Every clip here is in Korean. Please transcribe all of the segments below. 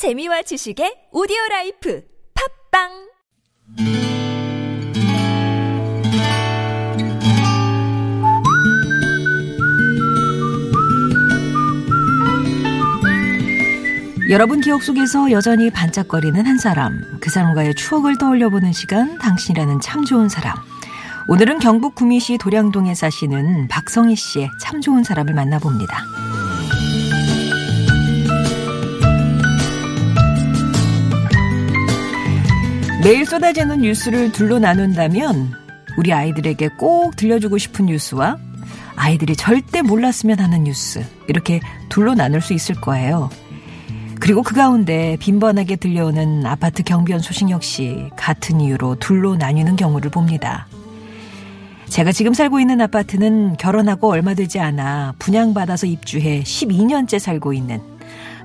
재미와 지식의 오디오 라이프 팟빵 여러분 기억 속에서 여전히 반짝거리는 한 사람, 그 사람과의 추억을 떠올려보는 시간, 당신이라는 참 좋은 사람. 오늘은 경북 구미시 도량동에 사시는 박성희 씨의 참 좋은 사람을 만나봅니다. 매일 쏟아지는 뉴스를 둘로 나눈다면 우리 아이들에게 꼭 들려주고 싶은 뉴스와 아이들이 절대 몰랐으면 하는 뉴스 이렇게 둘로 나눌 수 있을 거예요. 그리고 그 가운데 빈번하게 들려오는 아파트 경비원 소식 역시 같은 이유로 둘로 나뉘는 경우를 봅니다. 제가 지금 살고 있는 아파트는 결혼하고 얼마 되지 않아 분양받아서 입주해 12년째 살고 있는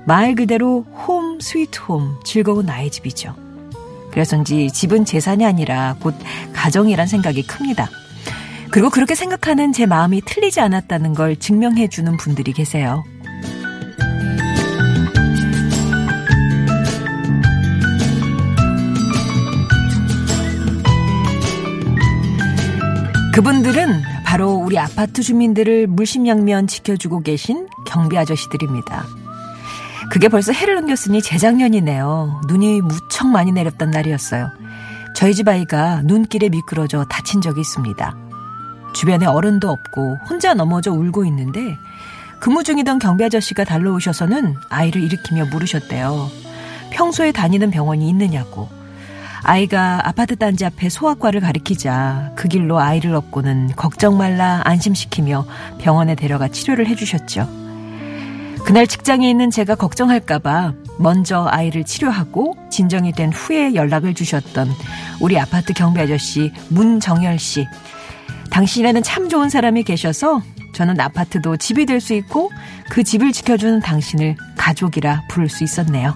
말 그대로 홈 스위트 홈 즐거운 아이 집이죠. 그래서인지 집은 재산이 아니라 곧 가정이란 생각이 큽니다. 그리고 그렇게 생각하는 제 마음이 틀리지 않았다는 걸 증명해 주는 분들이 계세요. 그분들은 바로 우리 아파트 주민들을 물심양면 지켜주고 계신 경비 아저씨들입니다. 그게 벌써 해를 넘겼으니 재작년이네요. 눈이 무척 많이 내렸던 날이었어요. 저희 집 아이가 눈길에 미끄러져 다친 적이 있습니다. 주변에 어른도 없고 혼자 넘어져 울고 있는데 근무 중이던 경비 아저씨가 달려오셔서는 아이를 일으키며 물으셨대요. 평소에 다니는 병원이 있느냐고. 아이가 아파트 단지 앞에 소아과를 가리키자 그 길로 아이를 업고는 걱정 말라 안심시키며 병원에 데려가 치료를 해주셨죠. 그날 직장에 있는 제가 걱정할까봐 먼저 아이를 치료하고 진정이 된 후에 연락을 주셨던 우리 아파트 경비 아저씨 문정열 씨. 당신이라는 참 좋은 사람이 계셔서 저는 아파트도 집이 될 수 있고 그 집을 지켜주는 당신을 가족이라 부를 수 있었네요.